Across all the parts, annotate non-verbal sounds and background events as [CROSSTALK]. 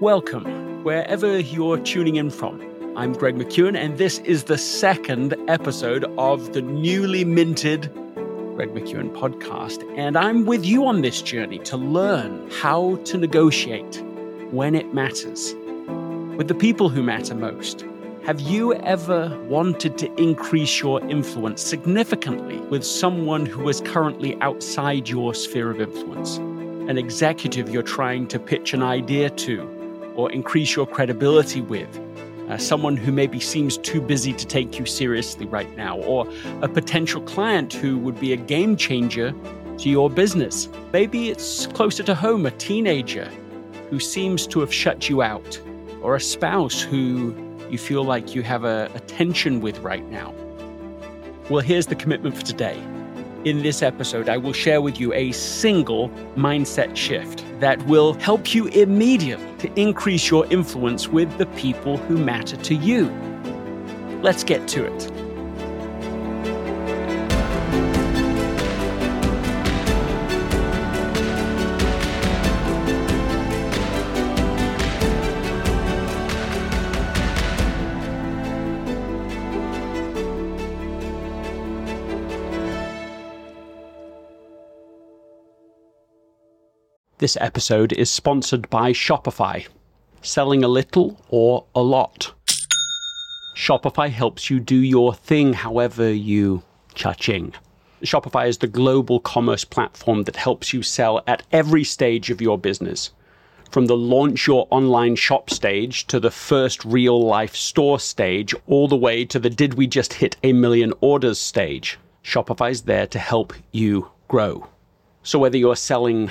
Welcome, wherever you're tuning in from. I'm Greg McKeown, and this is the second episode of the newly minted Greg McKeown podcast. And I'm with you on this journey to learn how to negotiate when it matters with the people who matter most. Have you ever wanted to increase your influence significantly with someone who is currently outside your sphere of influence? An executive you're trying to pitch an idea to or increase your credibility with? Uh, someone who maybe seems too busy to take you seriously right now, or a potential client who would be a game changer to your business. Maybe it's closer to home, a teenager who seems to have shut you out, or a spouse who you feel like you have a, a tension with right now? Well, here's the commitment for today. In this episode, I will share with you a single mindset shift that will help you immediately to increase your influence with the people who matter to you. Let's get to it. This episode is sponsored by Shopify. Selling a little or a lot. Shopify helps you do your thing however you cha-ching. Shopify is the global commerce platform that helps you sell at every stage of your business. From the launch your online shop stage to the first real life store stage, all the way to the did we just hit a million orders stage. Shopify's there to help you grow. So whether you're selling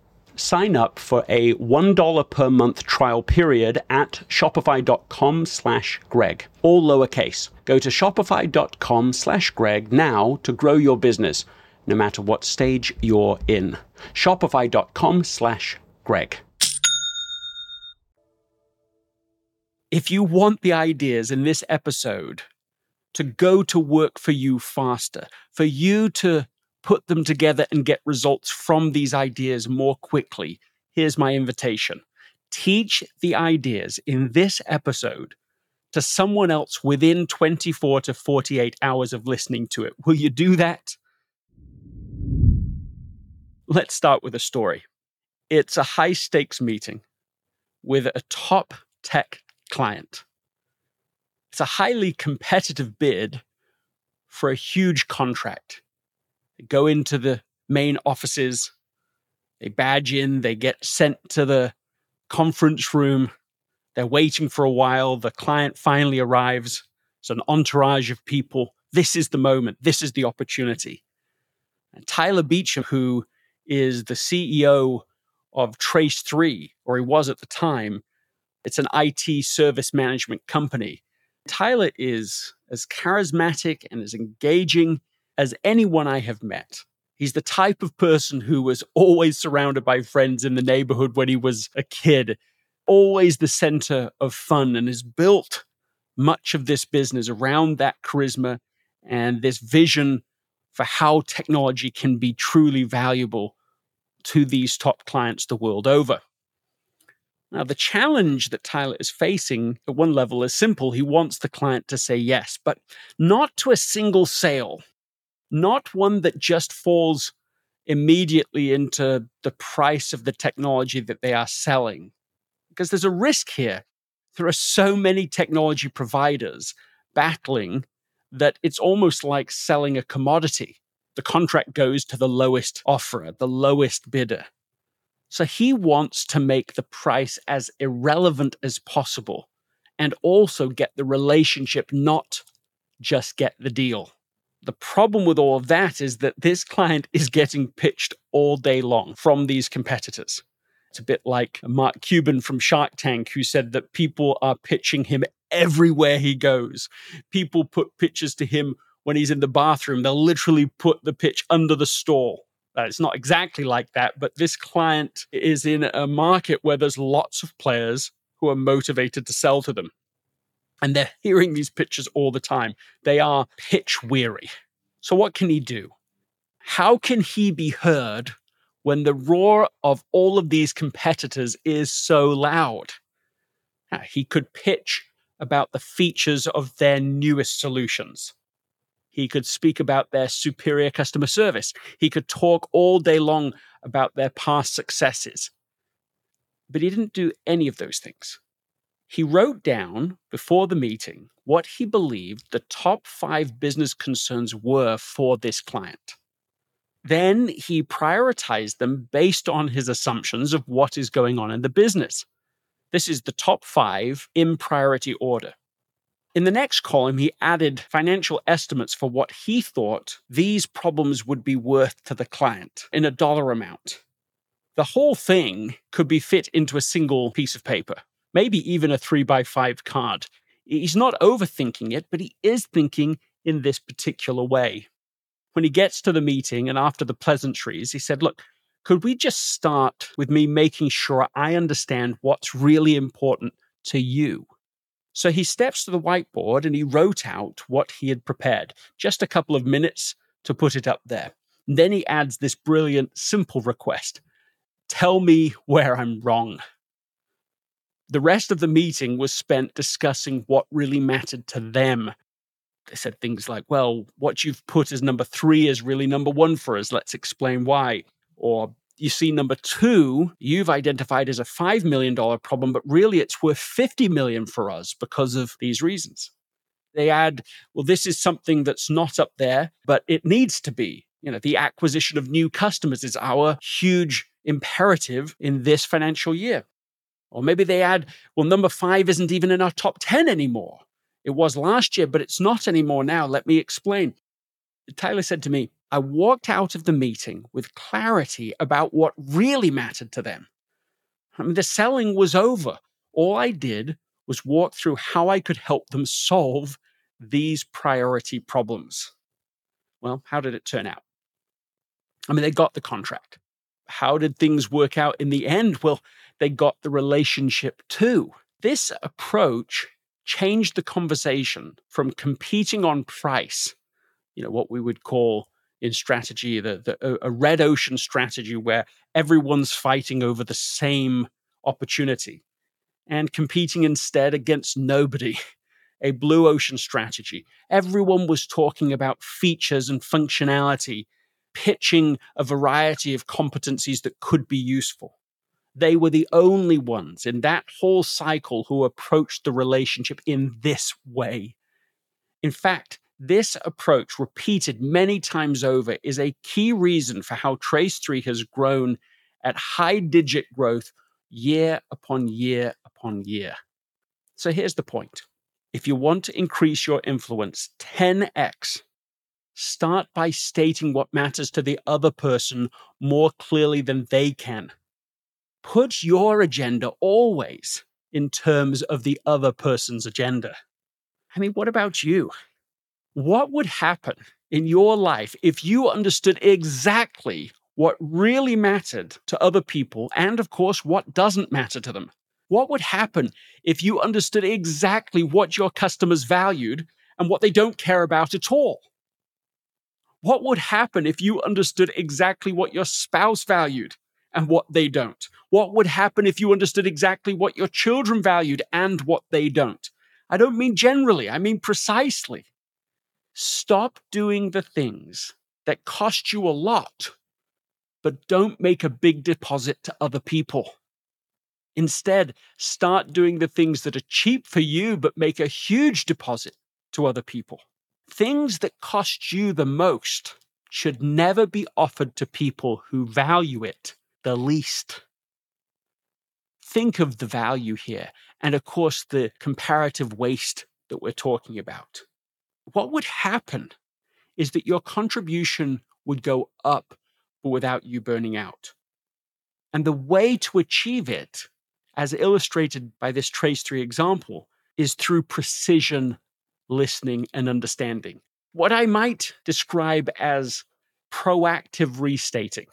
sign up for a $1 per month trial period at shopify.com slash greg. All lowercase. Go to shopify.com slash greg now to grow your business no matter what stage you're in. Shopify.com slash greg. If you want the ideas in this episode to go to work for you faster for you to put them together and get results from these ideas more quickly, here's my invitation. Teach the ideas in this episode to someone else within 24 to 48 hours of listening to it. Will you do that? Let's start with a story. It's a high stakes meeting with a top tech client. It's a highly competitive bid for a huge contract go into the main offices, they badge in, they get sent to the conference room. They're waiting for a while. The client finally arrives. It's an entourage of people. This is the moment. This is the opportunity. And Tyler Beacham, who is the CEO of Trace3, or he was at the time, it's an IT service management company. Tyler is as charismatic and as engaging as anyone I have met. He's the type of person who was always surrounded by friends in the neighborhood when he was a kid, always the center of fun, and has built much of this business around that charisma and this vision for how technology can be truly valuable to these top clients the world over. Now, the challenge that Tyler is facing at one level is simple. He wants the client to say yes, but not to a single sale not one that just falls immediately into the price of the technology that they are selling. Because there's a risk here. There are so many technology providers battling that it's almost like selling a commodity. The contract goes to the lowest offerer, the lowest bidder. So he wants to make the price as irrelevant as possible and also get the relationship, not just get the deal. The problem with all of that is that this client is getting pitched all day long from these competitors. It's a bit like Mark Cuban from Shark Tank, who said that people are pitching him everywhere he goes. People put pitches to him when he's in the bathroom. They'll literally put the pitch under the stall. Uh, it's not exactly like that, but this client is in a market where there's lots of players who are motivated to sell to them. And they're hearing these pitches all the time. They are pitch weary. So, what can he do? How can he be heard when the roar of all of these competitors is so loud? Ah, he could pitch about the features of their newest solutions. He could speak about their superior customer service. He could talk all day long about their past successes. But he didn't do any of those things. He wrote down before the meeting what he believed the top five business concerns were for this client. Then he prioritized them based on his assumptions of what is going on in the business. This is the top five in priority order. In the next column, he added financial estimates for what he thought these problems would be worth to the client in a dollar amount. The whole thing could be fit into a single piece of paper, maybe even a three by five card. He's not overthinking it, but he is thinking in this particular way. When he gets to the meeting and after the pleasantries, he said, Look, could we just start with me making sure I understand what's really important to you? So he steps to the whiteboard and he wrote out what he had prepared, just a couple of minutes to put it up there. And then he adds this brilliant, simple request Tell me where I'm wrong. The rest of the meeting was spent discussing what really mattered to them. They said things like, Well, what you've put as number three is really number one for us. Let's explain why. Or you see number two, you've identified as a $5 million problem, but really it's worth 50 million for us because of these reasons. They add, well, this is something that's not up there, but it needs to be. You know, the acquisition of new customers is our huge imperative in this financial year. Or maybe they add, well, number five isn't even in our top 10 anymore. It was last year, but it's not anymore now. Let me explain. Tyler said to me, I walked out of the meeting with clarity about what really mattered to them. I mean, the selling was over. All I did was walk through how I could help them solve these priority problems. Well, how did it turn out? I mean, they got the contract. How did things work out in the end? Well, they got the relationship too. This approach changed the conversation from competing on price, you know, what we would call in strategy, the, the a red ocean strategy where everyone's fighting over the same opportunity and competing instead against nobody. [LAUGHS] A blue ocean strategy. Everyone was talking about features and functionality, pitching a variety of competencies that could be useful. They were the only ones in that whole cycle who approached the relationship in this way. In fact, this approach, repeated many times over, is a key reason for how Trace3 has grown at high digit growth year upon year upon year. So here's the point if you want to increase your influence 10x, start by stating what matters to the other person more clearly than they can. Put your agenda always in terms of the other person's agenda. I mean, what about you? What would happen in your life if you understood exactly what really mattered to other people and, of course, what doesn't matter to them? What would happen if you understood exactly what your customers valued and what they don't care about at all? What would happen if you understood exactly what your spouse valued and what they don't? What would happen if you understood exactly what your children valued and what they don't? I don't mean generally, I mean precisely. Stop doing the things that cost you a lot, but don't make a big deposit to other people. Instead, start doing the things that are cheap for you but make a huge deposit to other people. Things that cost you the most should never be offered to people who value it the least. Think of the value here, and of course, the comparative waste that we're talking about. What would happen is that your contribution would go up, but without you burning out. And the way to achieve it, as illustrated by this Trace3 example, is through precision listening and understanding. What I might describe as proactive restating.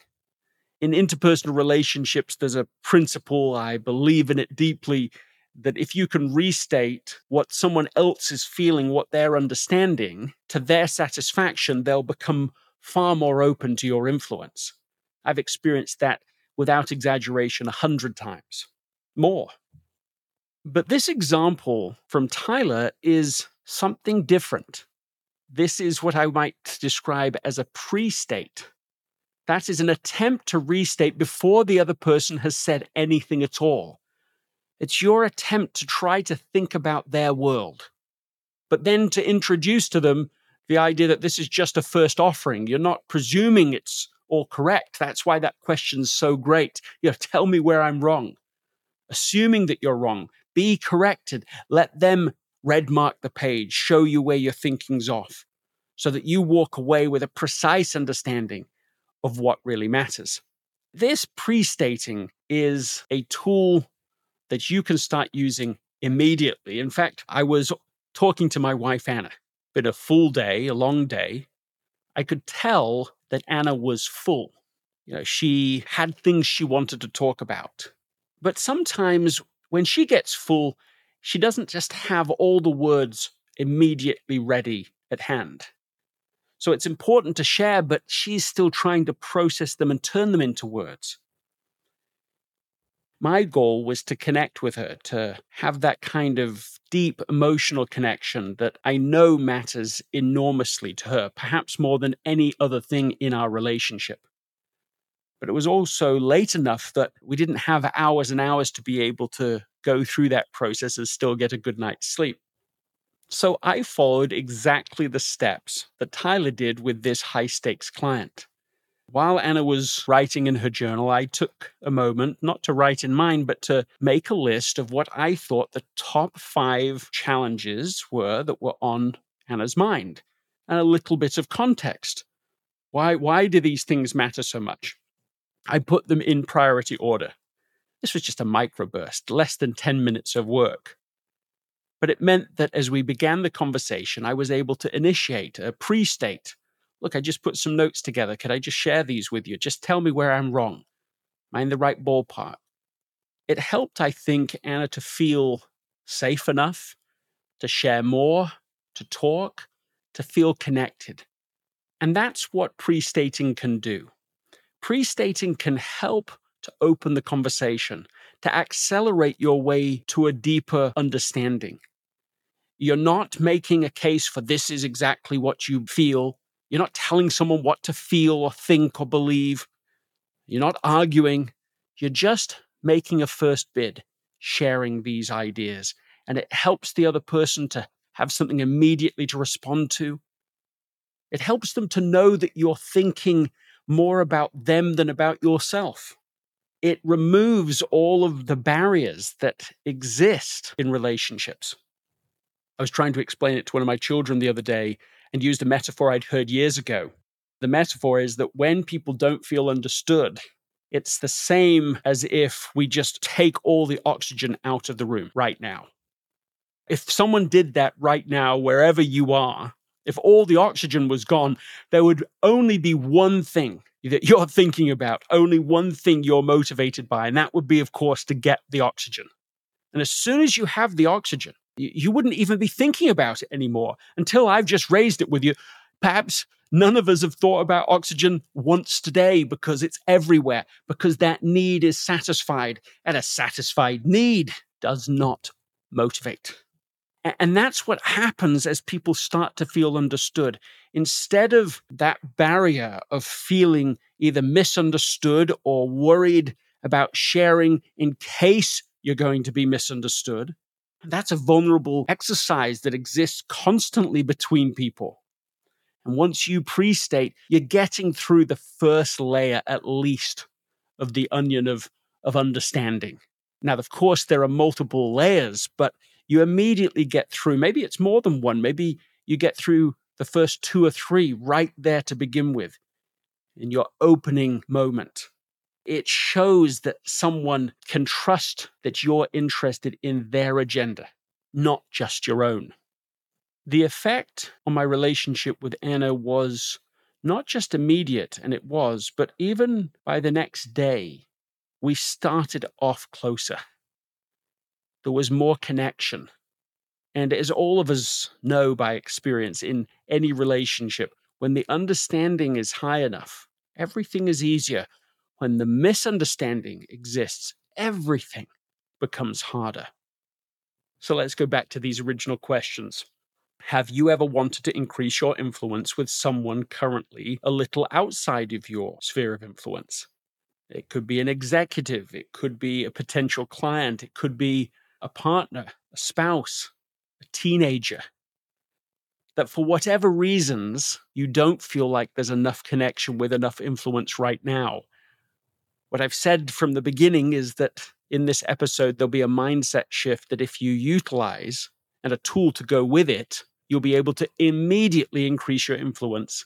In interpersonal relationships, there's a principle, I believe in it deeply, that if you can restate what someone else is feeling, what they're understanding to their satisfaction, they'll become far more open to your influence. I've experienced that without exaggeration a hundred times more. But this example from Tyler is something different. This is what I might describe as a pre state. That is an attempt to restate before the other person has said anything at all. It's your attempt to try to think about their world, but then to introduce to them the idea that this is just a first offering. You're not presuming it's all correct. That's why that question's so great. You know, [LAUGHS] tell me where I'm wrong. Assuming that you're wrong, be corrected. Let them red mark the page, show you where your thinking's off, so that you walk away with a precise understanding of what really matters. This pre stating is a tool that you can start using immediately. In fact, I was talking to my wife, Anna. Been a full day, a long day. I could tell that Anna was full. You know, she had things she wanted to talk about. But sometimes when she gets full, she doesn't just have all the words immediately ready at hand. So it's important to share, but she's still trying to process them and turn them into words. My goal was to connect with her, to have that kind of deep emotional connection that I know matters enormously to her, perhaps more than any other thing in our relationship. But it was also late enough that we didn't have hours and hours to be able to go through that process and still get a good night's sleep. So I followed exactly the steps that Tyler did with this high stakes client. While Anna was writing in her journal, I took a moment not to write in mine, but to make a list of what I thought the top five challenges were that were on Anna's mind and a little bit of context. Why, why do these things matter so much? I put them in priority order. This was just a microburst, less than 10 minutes of work. But it meant that as we began the conversation, I was able to initiate a pre state. Look, I just put some notes together. Could I just share these with you? Just tell me where I'm wrong. Am I in the right ballpark? It helped, I think, Anna to feel safe enough to share more, to talk, to feel connected. And that's what pre stating can do. Pre stating can help to open the conversation, to accelerate your way to a deeper understanding. You're not making a case for this is exactly what you feel. You're not telling someone what to feel or think or believe. You're not arguing. You're just making a first bid, sharing these ideas. And it helps the other person to have something immediately to respond to. It helps them to know that you're thinking more about them than about yourself it removes all of the barriers that exist in relationships. I was trying to explain it to one of my children the other day and used a metaphor I'd heard years ago. The metaphor is that when people don't feel understood, it's the same as if we just take all the oxygen out of the room right now. If someone did that right now, wherever you are, if all the oxygen was gone, there would only be one thing that you're [LAUGHS] thinking about, only one thing you're motivated by, and that would be, of course, to get the oxygen. And as soon as you have the oxygen, you wouldn't even be thinking about it anymore until I've just raised it with you. Perhaps none of us have thought about oxygen once today because it's everywhere, because that need is satisfied, and a satisfied need does not motivate. And that's what happens as people start to feel understood. Instead of that barrier of feeling either misunderstood or worried about sharing in case you're going to be misunderstood. That's a vulnerable exercise that exists constantly between people. And once you pre state, you're getting through the first layer at least of the onion of, of understanding. Now, of course, there are multiple layers, but you immediately get through. Maybe it's more than one. Maybe you get through the first two or three right there to begin with in your opening moment. It shows that someone can trust that you're interested in their agenda, not just your own. The effect on my relationship with Anna was not just immediate, and it was, but even by the next day, we started off closer. There was more connection. And as all of us know by experience in any relationship, when the understanding is high enough, everything is easier. When the misunderstanding exists, everything becomes harder. So let's go back to these original questions. Have you ever wanted to increase your influence with someone currently a little outside of your sphere of influence? It could be an executive, it could be a potential client, it could be a partner, a spouse, a teenager. That for whatever reasons, you don't feel like there's enough connection with enough influence right now. What I've said from the beginning is that in this episode, there'll be a mindset shift that if you utilize and a tool to go with it, you'll be able to immediately increase your influence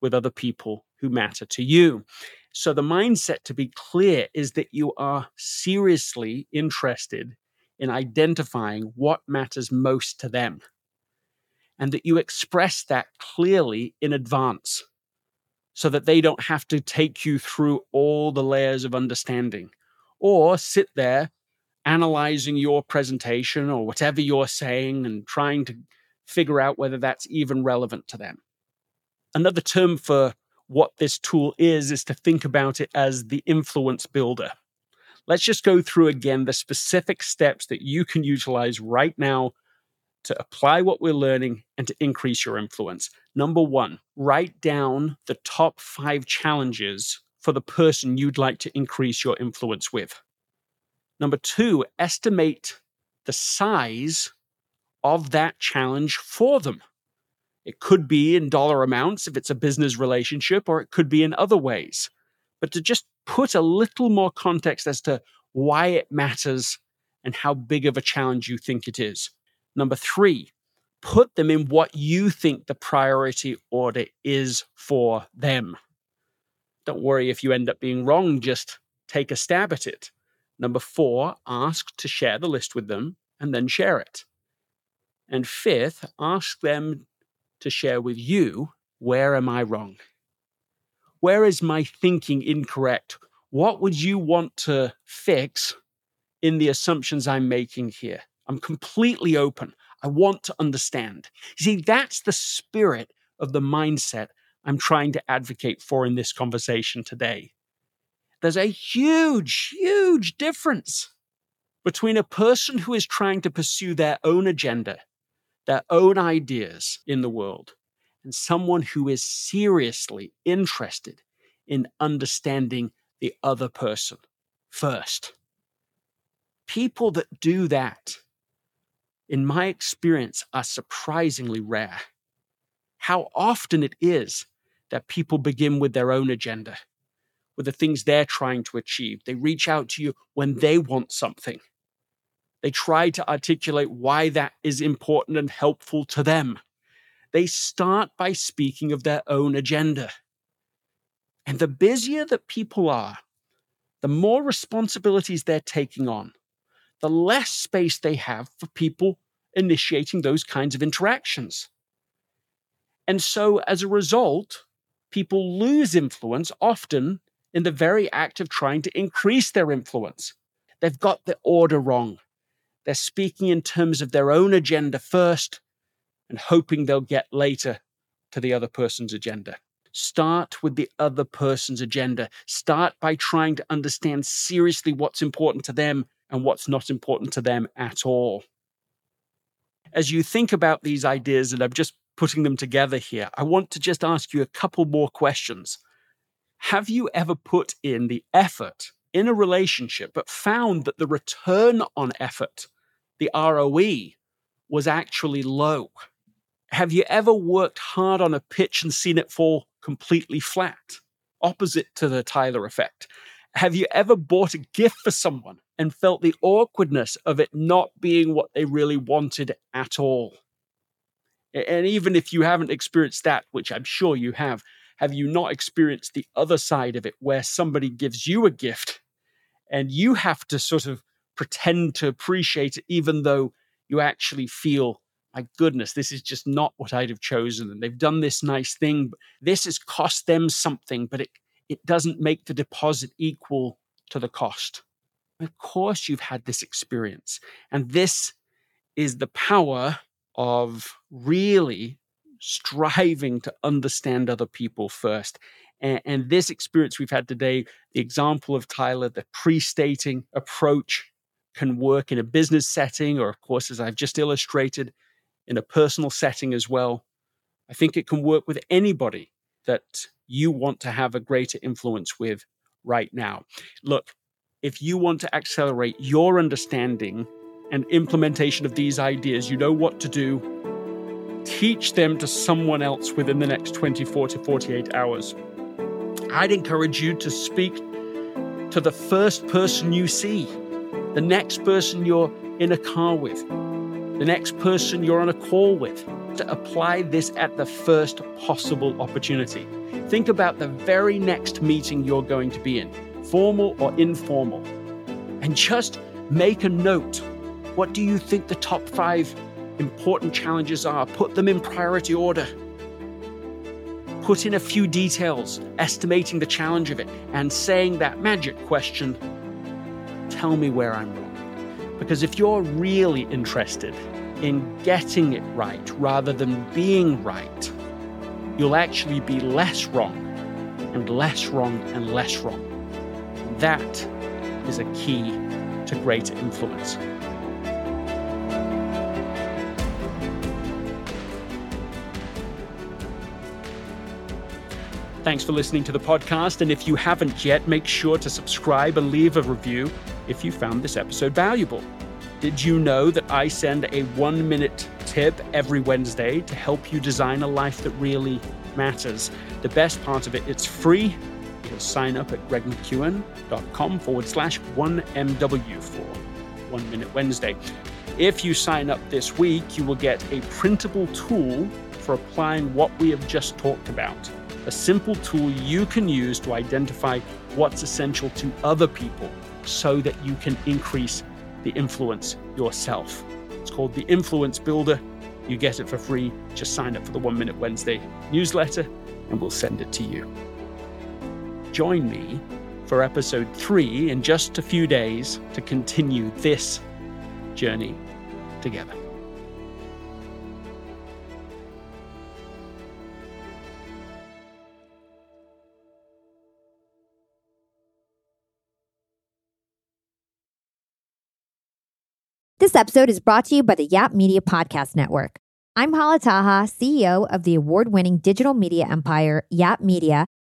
with other people who matter to you. So, the mindset to be clear is that you are seriously interested in identifying what matters most to them and that you express that clearly in advance so that they don't have to take you through all the layers of understanding or sit there analyzing your presentation or whatever you're saying and trying to figure out whether that's even relevant to them. Another term for what this tool is is to think about it as the influence builder. Let's just go through again the specific steps that you can utilize right now to apply what we're learning and to increase your influence. Number one, write down the top five challenges for the person you'd like to increase your influence with. Number two, estimate the size of that challenge for them. It could be in dollar amounts if it's a business relationship, or it could be in other ways. But to just put a little more context as to why it matters and how big of a challenge you think it is. Number three, put them in what you think the priority order is for them. Don't worry if you end up being wrong, just take a stab at it. Number four, ask to share the list with them and then share it. And fifth, ask them to share with you where am I wrong? Where is my thinking incorrect? What would you want to fix in the assumptions I'm making here? I'm completely open. I want to understand. You see, that's the spirit of the mindset I'm trying to advocate for in this conversation today. There's a huge, huge difference between a person who is trying to pursue their own agenda their own ideas in the world and someone who is seriously interested in understanding the other person first. People that do that, in my experience, are surprisingly rare. How often it is that people begin with their own agenda, with the things they're trying to achieve. They reach out to you when they want something they try to articulate why that is important and helpful to them. They start by speaking of their own agenda. And the busier that people are, the more responsibilities they're taking on, the less space they have for people initiating those kinds of interactions. And so, as a result, people lose influence often in the very act of trying to increase their influence. They've got the order wrong. They're speaking in terms of their own agenda first and hoping they'll get later to the other person's agenda. Start with the other person's agenda. Start by trying to understand seriously what's important to them and what's not important to them at all. As you think about these ideas, and I'm just putting them together here, I want to just ask you a couple more questions. Have you ever put in the effort in a relationship, but found that the return on effort, the ROE, was actually low. Have you ever worked hard on a pitch and seen it fall completely flat? Opposite to the Tyler effect. Have you ever bought a gift for someone and felt the awkwardness of it not being what they really wanted at all? And even if you haven't experienced that, which I'm sure you have, have you not experienced the other side of it where somebody gives you a gift and you have to sort of pretend to appreciate it, even though you actually feel, my goodness, this is just not what I'd have chosen. And they've done this nice thing. But this has cost them something, but it, it doesn't make the deposit equal to the cost. Of course, you've had this experience. And this is the power of really striving to understand other people first. And, and, this experience we've had today, the example of Tyler, the pre stating approach can work in a business setting, or of course, as I've just illustrated, in a personal setting as well. I think it can work with anybody that you want to have a greater influence with right now. Look, if you want to accelerate your understanding and implementation of these ideas, you know what to do. Teach them to someone else within the next 24 to 48 hours. I'd encourage you to speak to the first person you see, the next person you're in a car with, the next person you're on a call with, to apply this at the first possible opportunity. Think about the very next meeting you're going to be in, formal or informal, and just make a note. What do you think the top five important challenges are? Put them in priority order put in a few details, estimating the challenge of it, and saying that magic question tell me where I'm wrong. Because if you're really interested in getting it right rather than being right, you'll actually be less wrong and less wrong and less wrong. That is a key to great influence. Thanks for listening to the podcast. And if you haven't yet, make sure to subscribe and leave a review if you found this episode valuable. Did you know that I send a one minute tip every Wednesday to help you design a life that really matters? The best part of it, it's free. Can sign up at gregmckeown.com forward slash 1MW for One Minute Wednesday. If you sign up this week, you will get a printable tool for applying what we have just talked about a simple tool you can use to identify what's essential to other people so that you can increase the influence yourself. It's called the Influence Builder. You get it for free. Just sign up for the One Minute Wednesday newsletter and we'll send it to you. Join me for episode three in just a few days to continue this journey together. This episode is brought to you by the Yap Media Podcast Network. I'm Hala Taha, CEO of the award winning digital media empire, Yap Media,